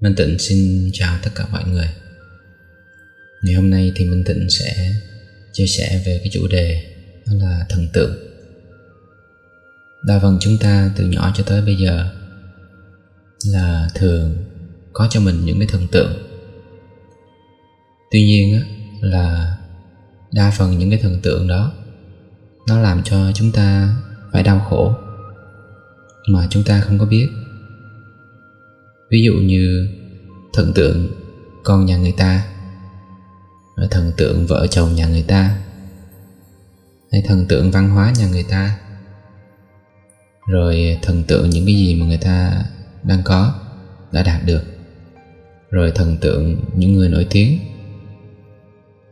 Minh Tịnh xin chào tất cả mọi người. Ngày hôm nay thì Minh Tịnh sẽ chia sẻ về cái chủ đề đó là thần tượng. Đa phần chúng ta từ nhỏ cho tới bây giờ là thường có cho mình những cái thần tượng. Tuy nhiên á, là đa phần những cái thần tượng đó nó làm cho chúng ta phải đau khổ mà chúng ta không có biết ví dụ như thần tượng con nhà người ta thần tượng vợ chồng nhà người ta, hay thần tượng văn hóa nhà người ta, rồi thần tượng những cái gì mà người ta đang có đã đạt được, rồi thần tượng những người nổi tiếng,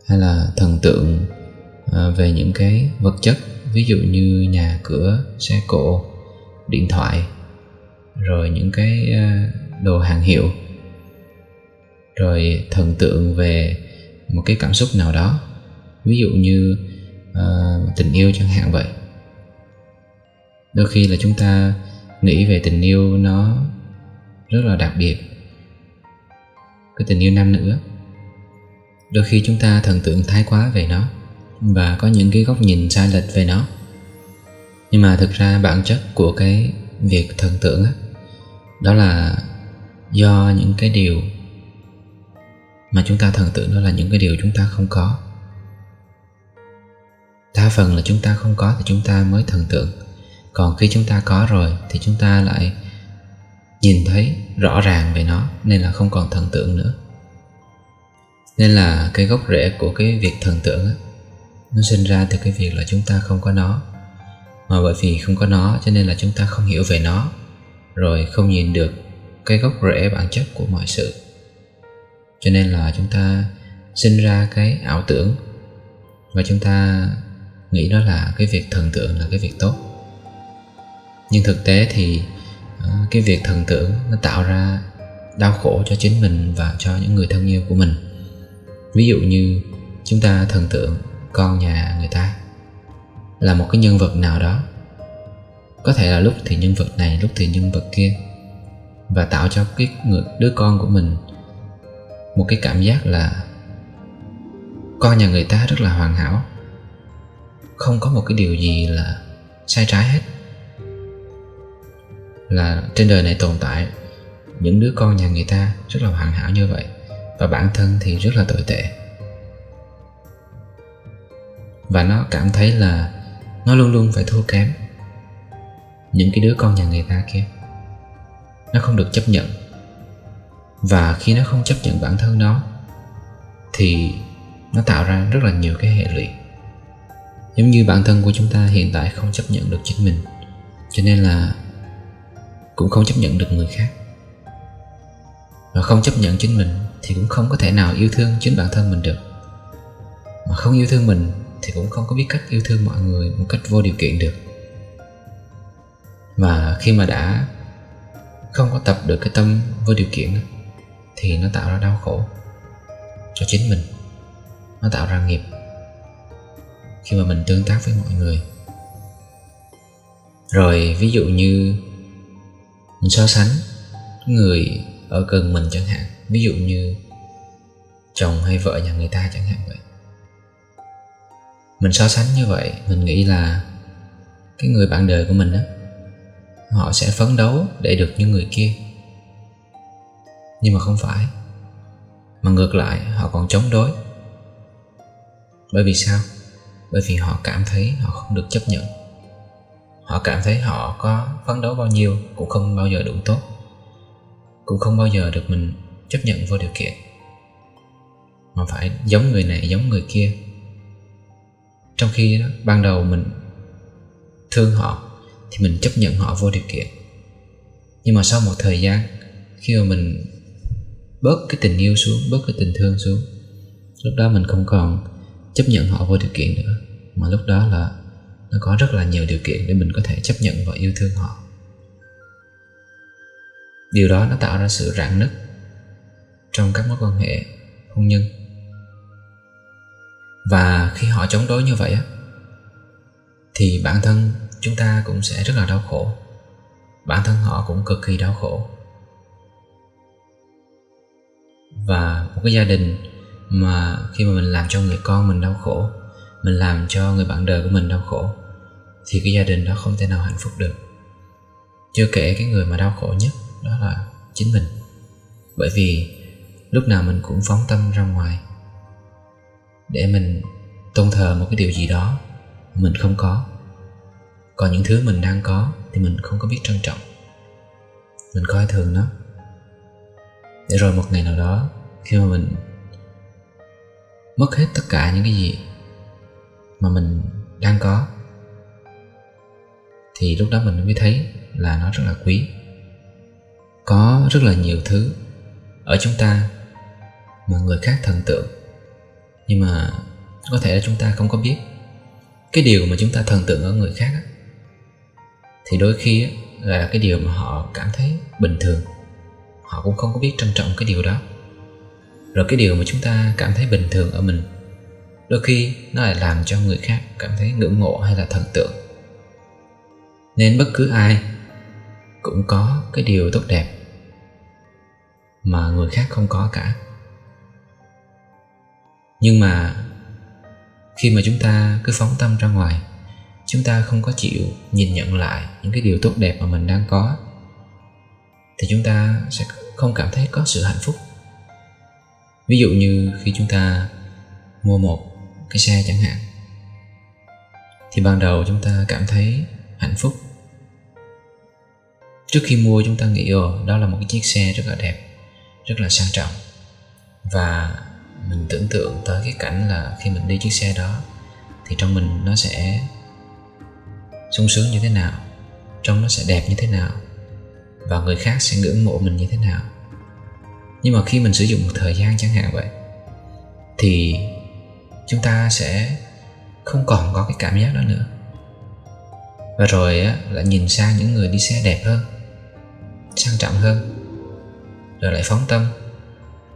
hay là thần tượng à, về những cái vật chất, ví dụ như nhà cửa, xe cộ, điện thoại, rồi những cái à, đồ hàng hiệu. Rồi thần tượng về một cái cảm xúc nào đó. Ví dụ như uh, tình yêu chẳng hạn vậy. Đôi khi là chúng ta nghĩ về tình yêu nó rất là đặc biệt. Cái tình yêu nam nữ đôi khi chúng ta thần tượng thái quá về nó và có những cái góc nhìn sai lệch về nó. Nhưng mà thực ra bản chất của cái việc thần tượng đó, đó là do những cái điều mà chúng ta thần tượng đó là những cái điều chúng ta không có. Đa phần là chúng ta không có thì chúng ta mới thần tượng. Còn khi chúng ta có rồi thì chúng ta lại nhìn thấy rõ ràng về nó, nên là không còn thần tượng nữa. Nên là cái gốc rễ của cái việc thần tượng á, nó sinh ra từ cái việc là chúng ta không có nó. Mà bởi vì không có nó, cho nên là chúng ta không hiểu về nó, rồi không nhìn được cái gốc rễ bản chất của mọi sự. Cho nên là chúng ta sinh ra cái ảo tưởng và chúng ta nghĩ đó là cái việc thần tượng là cái việc tốt. Nhưng thực tế thì ờ, cái việc thần tượng nó tạo ra đau khổ cho chính mình và cho những người thân yêu của mình. Ví dụ như chúng ta thần tượng con nhà người ta là một cái nhân vật nào đó. Có thể là lúc thì nhân vật này, lúc thì nhân vật kia và tạo cho cái người, đứa con của mình một cái cảm giác là con nhà người ta rất là hoàn hảo. Không có một cái điều gì là sai trái hết. Là trên đời này tồn tại những đứa con nhà người ta rất là hoàn hảo như vậy và bản thân thì rất là tồi tệ. Và nó cảm thấy là nó luôn luôn phải thua kém những cái đứa con nhà người ta kia nó không được chấp nhận. Và khi nó không chấp nhận bản thân nó, thì nó tạo ra rất là nhiều cái hệ lụy. Giống như bản thân của chúng ta hiện tại không chấp nhận được chính mình, cho nên là cũng không chấp nhận được người khác. Và không chấp nhận chính mình thì cũng không có thể nào yêu thương chính bản thân mình được. Mà không yêu thương mình thì cũng không có biết cách yêu thương mọi người một cách vô điều kiện được. Và khi mà đã không có tập được cái tâm vô điều kiện thì nó tạo ra đau khổ cho chính mình nó tạo ra nghiệp khi mà mình tương tác với mọi người rồi ví dụ như mình so sánh người ở gần mình chẳng hạn, ví dụ như chồng hay vợ nhà người ta chẳng hạn vậy mình so sánh như vậy, mình nghĩ là cái người bạn đời của mình đó họ sẽ phấn đấu để được như người kia. Nhưng mà không phải. Mà ngược lại, họ còn chống đối. Bởi vì sao? Bởi vì họ cảm thấy họ không được chấp nhận. Họ cảm thấy họ có phấn đấu bao nhiêu cũng không bao giờ đủ tốt. Cũng không bao giờ được mình chấp nhận vô điều kiện. Mà phải giống người này giống người kia. Trong khi đó, ban đầu mình thương họ thì mình chấp nhận họ vô điều kiện. Nhưng mà sau một thời gian, khi mà mình bớt cái tình yêu xuống, bớt cái tình thương xuống, lúc đó mình không còn chấp nhận họ vô điều kiện nữa. Mà lúc đó là nó có rất là nhiều điều kiện để mình có thể chấp nhận và yêu thương họ. Điều đó nó tạo ra sự rạn nứt trong các mối quan hệ hôn nhân. Và khi họ chống đối như vậy á, thì bản thân chúng ta cũng sẽ rất là đau khổ. Bản thân họ cũng cực kỳ đau khổ. Và một cái gia đình mà khi mà mình làm cho người con mình đau khổ, mình làm cho người bạn đời của mình đau khổ, thì cái gia đình đó không thể nào hạnh phúc được. Chưa kể cái người mà đau khổ nhất đó là chính mình. Bởi vì lúc nào mình cũng phóng tâm ra ngoài. Để mình tôn thờ một cái điều gì đó mình không có còn những thứ mình đang có thì mình không có biết trân trọng. Mình coi thường nó. Để rồi một ngày nào đó, khi mà mình mất hết tất cả những cái gì mà mình đang có, thì lúc đó mình mới thấy là nó rất là quý. Có rất là nhiều thứ ở chúng ta mà người khác thần tượng, nhưng mà có thể là chúng ta không có biết. Cái điều mà chúng ta thần tượng ở người khác thì đôi khi là cái điều mà họ cảm thấy bình thường. Họ cũng không có biết trân trọng cái điều đó. Rồi cái điều mà chúng ta cảm thấy bình thường ở mình, đôi khi nó lại làm cho người khác cảm thấy ngưỡng mộ hay là thần tượng. Nên bất cứ ai cũng có cái điều tốt đẹp mà người khác không có cả. Nhưng mà khi mà chúng ta cứ phóng tâm ra ngoài chúng ta không có chịu nhìn nhận lại những cái điều tốt đẹp mà mình đang có. Thì chúng ta sẽ không cảm thấy có sự hạnh phúc. Ví dụ như khi chúng ta mua một cái xe chẳng hạn, thì ban đầu chúng ta cảm thấy hạnh phúc. Trước khi mua, chúng ta nghĩ, ồ, đó là một cái chiếc xe rất là đẹp, rất là sang trọng. Và mình tưởng tượng tới cái cảnh là khi mình đi chiếc xe đó, thì trong mình nó sẽ sung sướng như thế nào trong nó sẽ đẹp như thế nào và người khác sẽ ngưỡng mộ mình như thế nào. Nhưng mà khi mình sử dụng một thời gian chẳng hạn vậy thì chúng ta sẽ không còn có cái cảm giác đó nữa. Và rồi á, lại nhìn sang những người đi xe đẹp hơn sang trọng hơn rồi lại phóng tâm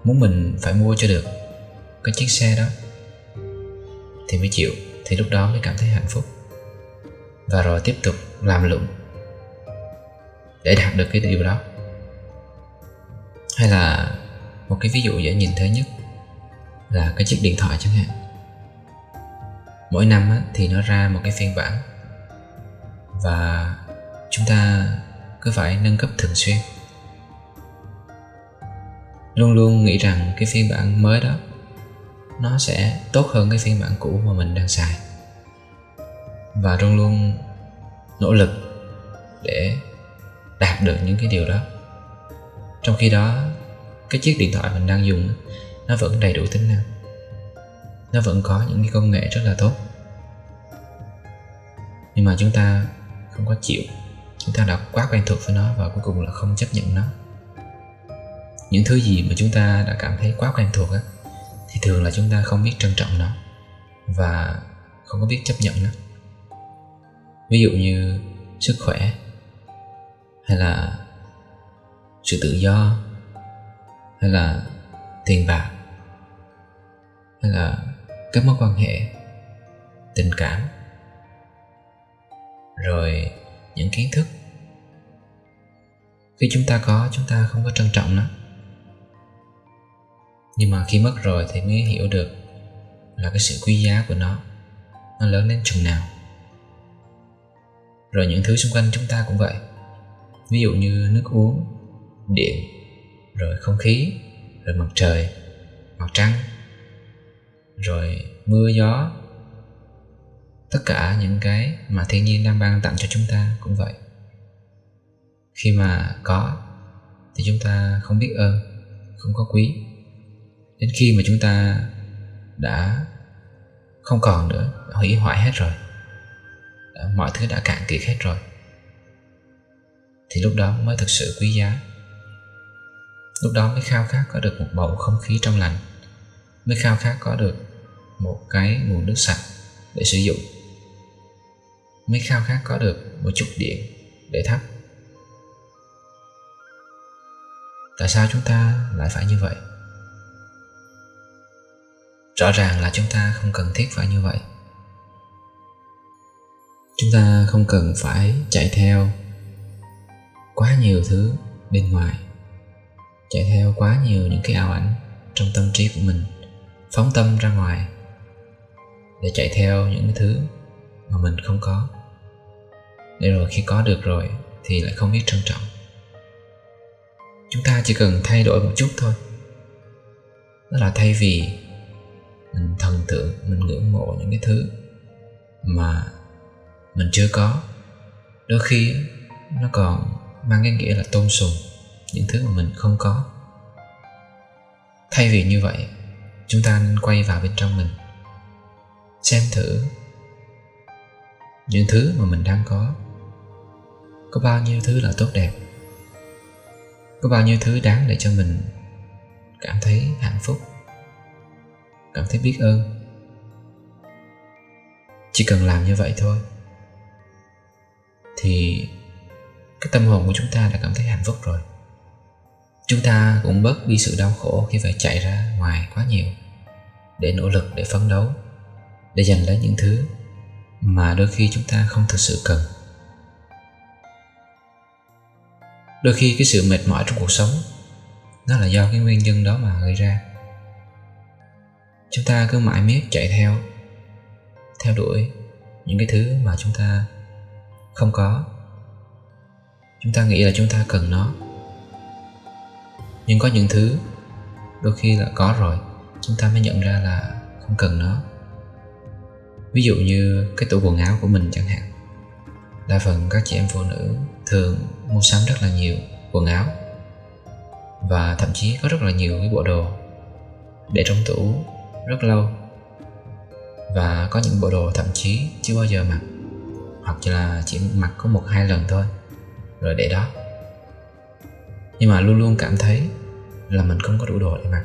muốn mình phải mua cho được cái chiếc xe đó thì mới chịu thì lúc đó mới cảm thấy hạnh phúc và rồi tiếp tục làm lụng. Để đạt được cái điều đó. Hay là một cái ví dụ dễ nhìn thấy nhất là cái chiếc điện thoại chẳng hạn. Mỗi năm á, thì nó ra một cái phiên bản. Và chúng ta cứ phải nâng cấp thường xuyên. Luôn luôn nghĩ rằng cái phiên bản mới đó nó sẽ tốt hơn cái phiên bản cũ mà mình đang xài và luôn luôn nỗ lực để đạt được những cái điều đó. Trong khi đó, cái chiếc điện thoại mình đang dùng nó vẫn đầy đủ tính năng. Nó vẫn có những cái công nghệ rất là tốt. Nhưng mà chúng ta không có chịu, chúng ta đã quá quen thuộc với nó và cuối cùng là không chấp nhận nó. Những thứ gì mà chúng ta đã cảm thấy quá quen thuộc á, thì thường là chúng ta không biết trân trọng nó và không có biết chấp nhận nó ví dụ như sức khỏe, hay là sự tự do, hay là tiền bạc, hay là các mối quan hệ, tình cảm. Rồi những kiến thức. Khi chúng ta có, chúng ta không có trân trọng nó. Nhưng mà khi mất rồi thì mới hiểu được là cái sự quý giá của nó nó lớn đến chừng nào rồi những thứ xung quanh chúng ta cũng vậy. Ví dụ như nước uống, điện, rồi không khí, rồi mặt trời, mặt trăng, rồi mưa, gió. Tất cả những cái mà thiên nhiên đang ban tặng cho chúng ta cũng vậy. Khi mà có, thì chúng ta không biết ơn, không có quý. Đến khi mà chúng ta đã không còn nữa, hủy hoại hết rồi mọi thứ đã cạn kiệt hết rồi. Thì lúc đó mới thực sự quý giá. Lúc đó mới khao khát có được một bầu không khí trong lành, mới khao khát có được một cái nguồn nước sạch để sử dụng, mới khao khát có được một chút điện để thắp. Tại sao chúng ta lại phải như vậy? Rõ ràng là chúng ta không cần thiết phải như vậy chúng ta không cần phải chạy theo quá nhiều thứ bên ngoài. Chạy theo quá nhiều những cái ảo ảnh trong tâm trí của mình, phóng tâm ra ngoài để chạy theo những cái thứ mà mình không có. Để rồi khi có được rồi thì lại không biết trân trọng. Chúng ta chỉ cần thay đổi một chút thôi. Đó là thay vì mình thần tượng, mình ngưỡng mộ những cái thứ mà mình chưa có. Đôi khi nó còn mang cái nghĩa là tôn sùng những thứ mà mình không có. Thay vì như vậy, chúng ta nên quay vào bên trong mình, xem thử những thứ mà mình đang có. Có bao nhiêu thứ là tốt đẹp? Có bao nhiêu thứ đáng để cho mình cảm thấy hạnh phúc, cảm thấy biết ơn? Chỉ cần làm như vậy thôi thì cái tâm hồn của chúng ta đã cảm thấy hạnh phúc rồi. Chúng ta cũng bớt đi sự đau khổ khi phải chạy ra ngoài quá nhiều để nỗ lực để phấn đấu, để giành lấy những thứ mà đôi khi chúng ta không thực sự cần. Đôi khi cái sự mệt mỏi trong cuộc sống, nó là do cái nguyên nhân đó mà gây ra. Chúng ta cứ mãi miết chạy theo theo đuổi những cái thứ mà chúng ta không có. Chúng ta nghĩ là chúng ta cần nó. Nhưng có những thứ đôi khi là có rồi, chúng ta mới nhận ra là không cần nó. Ví dụ như cái tủ quần áo của mình chẳng hạn. Đa phần các chị em phụ nữ thường mua sắm rất là nhiều quần áo và thậm chí có rất là nhiều cái bộ đồ để trong tủ rất lâu và có những bộ đồ thậm chí chưa bao giờ mặc hoặc là chỉ mặc có một hai lần thôi. Rồi để đó. Nhưng mà luôn luôn cảm thấy là mình không có đủ đồ để mặc.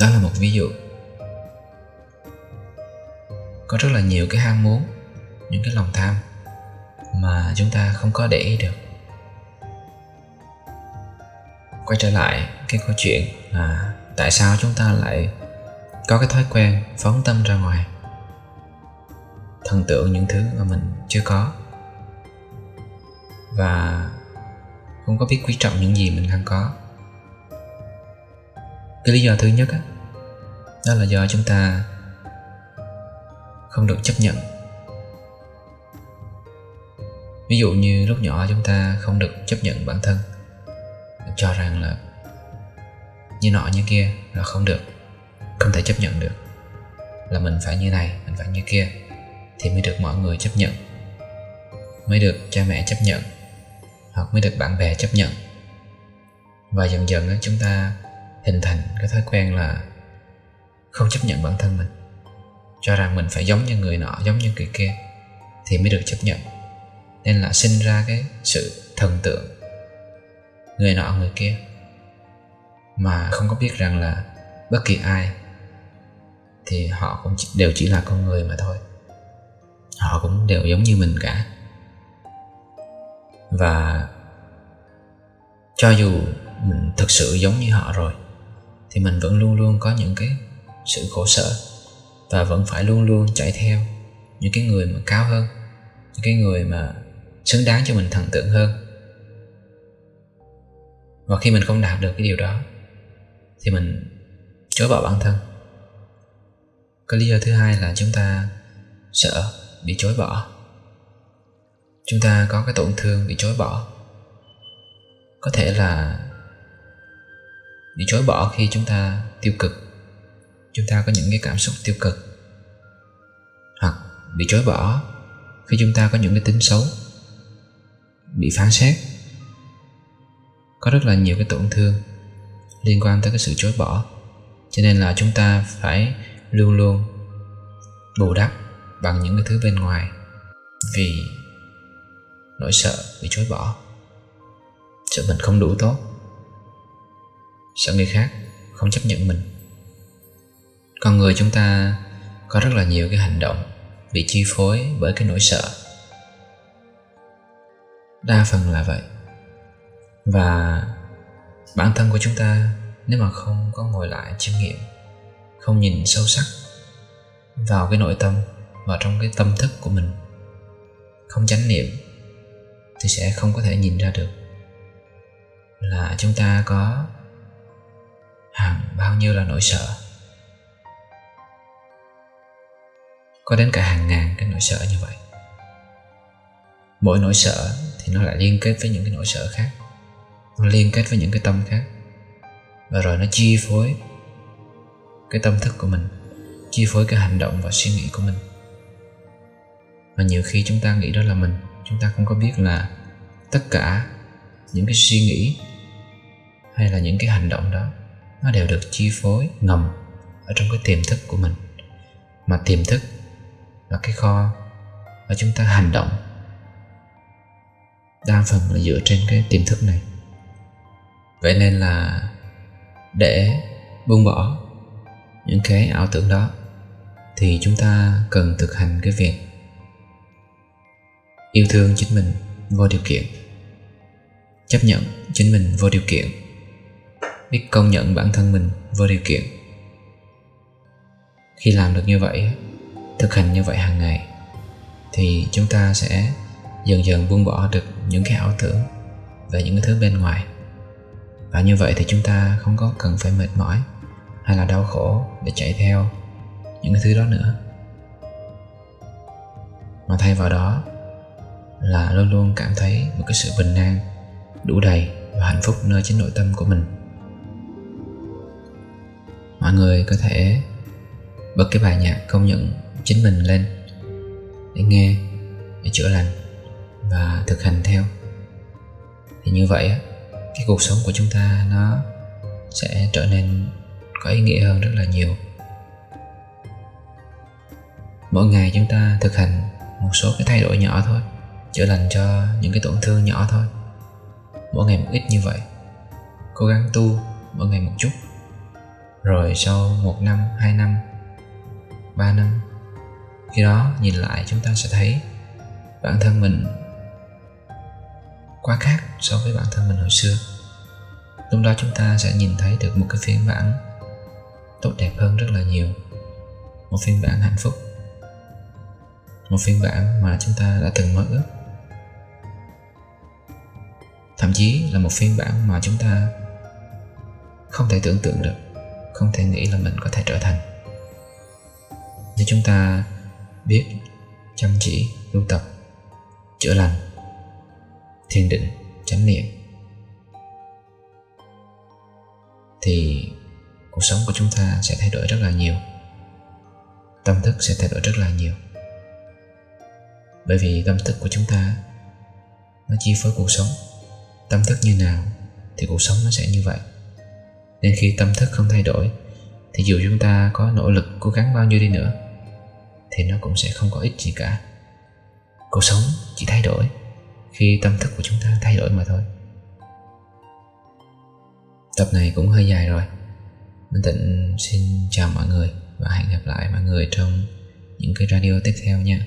Đó là một ví dụ. Có rất là nhiều cái ham muốn, những cái lòng tham mà chúng ta không có để ý được. Quay trở lại cái câu chuyện là tại sao chúng ta lại có cái thói quen phóng tâm ra ngoài? Thần tượng những thứ mà mình chưa có. Và không có biết quý trọng những gì mình đang có. Cái lý do thứ nhất đó, đó là do chúng ta không được chấp nhận. Ví dụ như lúc nhỏ chúng ta không được chấp nhận bản thân cho rằng là như nọ như kia là không được không thể chấp nhận được là mình phải như này mình phải như kia thì mới được mọi người chấp nhận. Mới được cha mẹ chấp nhận, hoặc mới được bạn bè chấp nhận. Và dần dần chúng ta hình thành cái thói quen là không chấp nhận bản thân mình. Cho rằng mình phải giống như người nọ, giống như người kia, thì mới được chấp nhận. Nên là sinh ra cái sự thần tượng người nọ, người kia, mà không có biết rằng là bất kỳ ai thì họ cũng đều chỉ là con người mà thôi họ cũng đều giống như mình cả. Và cho dù mình thực sự giống như họ rồi, thì mình vẫn luôn luôn có những cái sự khổ sở và vẫn phải luôn luôn chạy theo những cái người mà cao hơn, những cái người mà xứng đáng cho mình thần tượng hơn. Và khi mình không đạt được cái điều đó, thì mình chối bỏ bản thân. Cái lý do thứ hai là chúng ta sợ bị chối bỏ. Chúng ta có cái tổn thương bị chối bỏ. Có thể là bị chối bỏ khi chúng ta tiêu cực. Chúng ta có những cái cảm xúc tiêu cực. Hoặc bị chối bỏ khi chúng ta có những cái tính xấu, bị phán xét. Có rất là nhiều cái tổn thương liên quan tới cái sự chối bỏ. Cho nên là chúng ta phải luôn luôn bù đắp bằng những cái thứ bên ngoài vì nỗi sợ bị chối bỏ. Sợ mình không đủ tốt. Sợ người khác không chấp nhận mình. Con người chúng ta có rất là nhiều cái hành động bị chi phối bởi cái nỗi sợ. Đa phần là vậy. Và bản thân của chúng ta nếu mà không có ngồi lại chiêm nghiệm, không nhìn sâu sắc vào cái nội tâm vào trong cái tâm thức của mình. Không chánh niệm thì sẽ không có thể nhìn ra được là chúng ta có hàng bao nhiêu là nỗi sợ. Có đến cả hàng ngàn cái nỗi sợ như vậy. Mỗi nỗi sợ thì nó lại liên kết với những cái nỗi sợ khác. Nó liên kết với những cái tâm khác. Và rồi nó chi phối cái tâm thức của mình, chi phối cái hành động và suy nghĩ của mình và nhiều khi chúng ta nghĩ đó là mình. Chúng ta không có biết là tất cả những cái suy nghĩ hay là những cái hành động đó, nó đều được chi phối, ngầm ở trong cái tiềm thức của mình. Mà tiềm thức là cái kho và chúng ta hành động đa phần là dựa trên cái tiềm thức này. Vậy nên là để buông bỏ những cái ảo tưởng đó, thì chúng ta cần thực hành cái việc yêu thương chính mình vô điều kiện. Chấp nhận chính mình vô điều kiện. Biết công nhận bản thân mình vô điều kiện. Khi làm được như vậy, thực hành như vậy hàng ngày, thì chúng ta sẽ dần dần buông bỏ được những cái ảo tưởng về những cái thứ bên ngoài. Và như vậy thì chúng ta không có cần phải mệt mỏi hay là đau khổ để chạy theo những cái thứ đó nữa. Mà thay vào đó là luôn luôn cảm thấy một cái sự bình an, đủ đầy và hạnh phúc nơi chính nội tâm của mình. Mọi người có thể bật cái bài nhạc công nhận chính mình lên để nghe, để chữa lành và thực hành theo. Thì như vậy cái cuộc sống của chúng ta nó sẽ trở nên có ý nghĩa hơn rất là nhiều. Mỗi ngày chúng ta thực hành một số cái thay đổi nhỏ thôi chữa lành cho những cái tổn thương nhỏ thôi. Mỗi ngày một ít như vậy. Cố gắng tu mỗi ngày một chút. Rồi sau một năm, hai năm, ba năm, khi đó nhìn lại chúng ta sẽ thấy bản thân mình quá khác so với bản thân mình hồi xưa. Lúc đó chúng ta sẽ nhìn thấy được một cái phiên bản tốt đẹp hơn rất là nhiều. Một phiên bản hạnh phúc. Một phiên bản mà chúng ta đã từng mơ ước thậm chí là một phiên bản mà chúng ta không thể tưởng tượng được, không thể nghĩ là mình có thể trở thành. Nếu chúng ta biết, chăm chỉ, tu tập, chữa lành, thiền định, chánh niệm, thì cuộc sống của chúng ta sẽ thay đổi rất là nhiều. Tâm thức sẽ thay đổi rất là nhiều. Bởi vì tâm thức của chúng ta, nó chi phối cuộc sống tâm thức như nào thì cuộc sống nó sẽ như vậy. Nên khi tâm thức không thay đổi, thì dù chúng ta có nỗ lực cố gắng bao nhiêu đi nữa, thì nó cũng sẽ không có ích gì cả. Cuộc sống chỉ thay đổi khi tâm thức của chúng ta thay đổi mà thôi. Tập này cũng hơi dài rồi. Minh Tịnh xin chào mọi người và hẹn gặp lại mọi người trong những cái radio tiếp theo nha.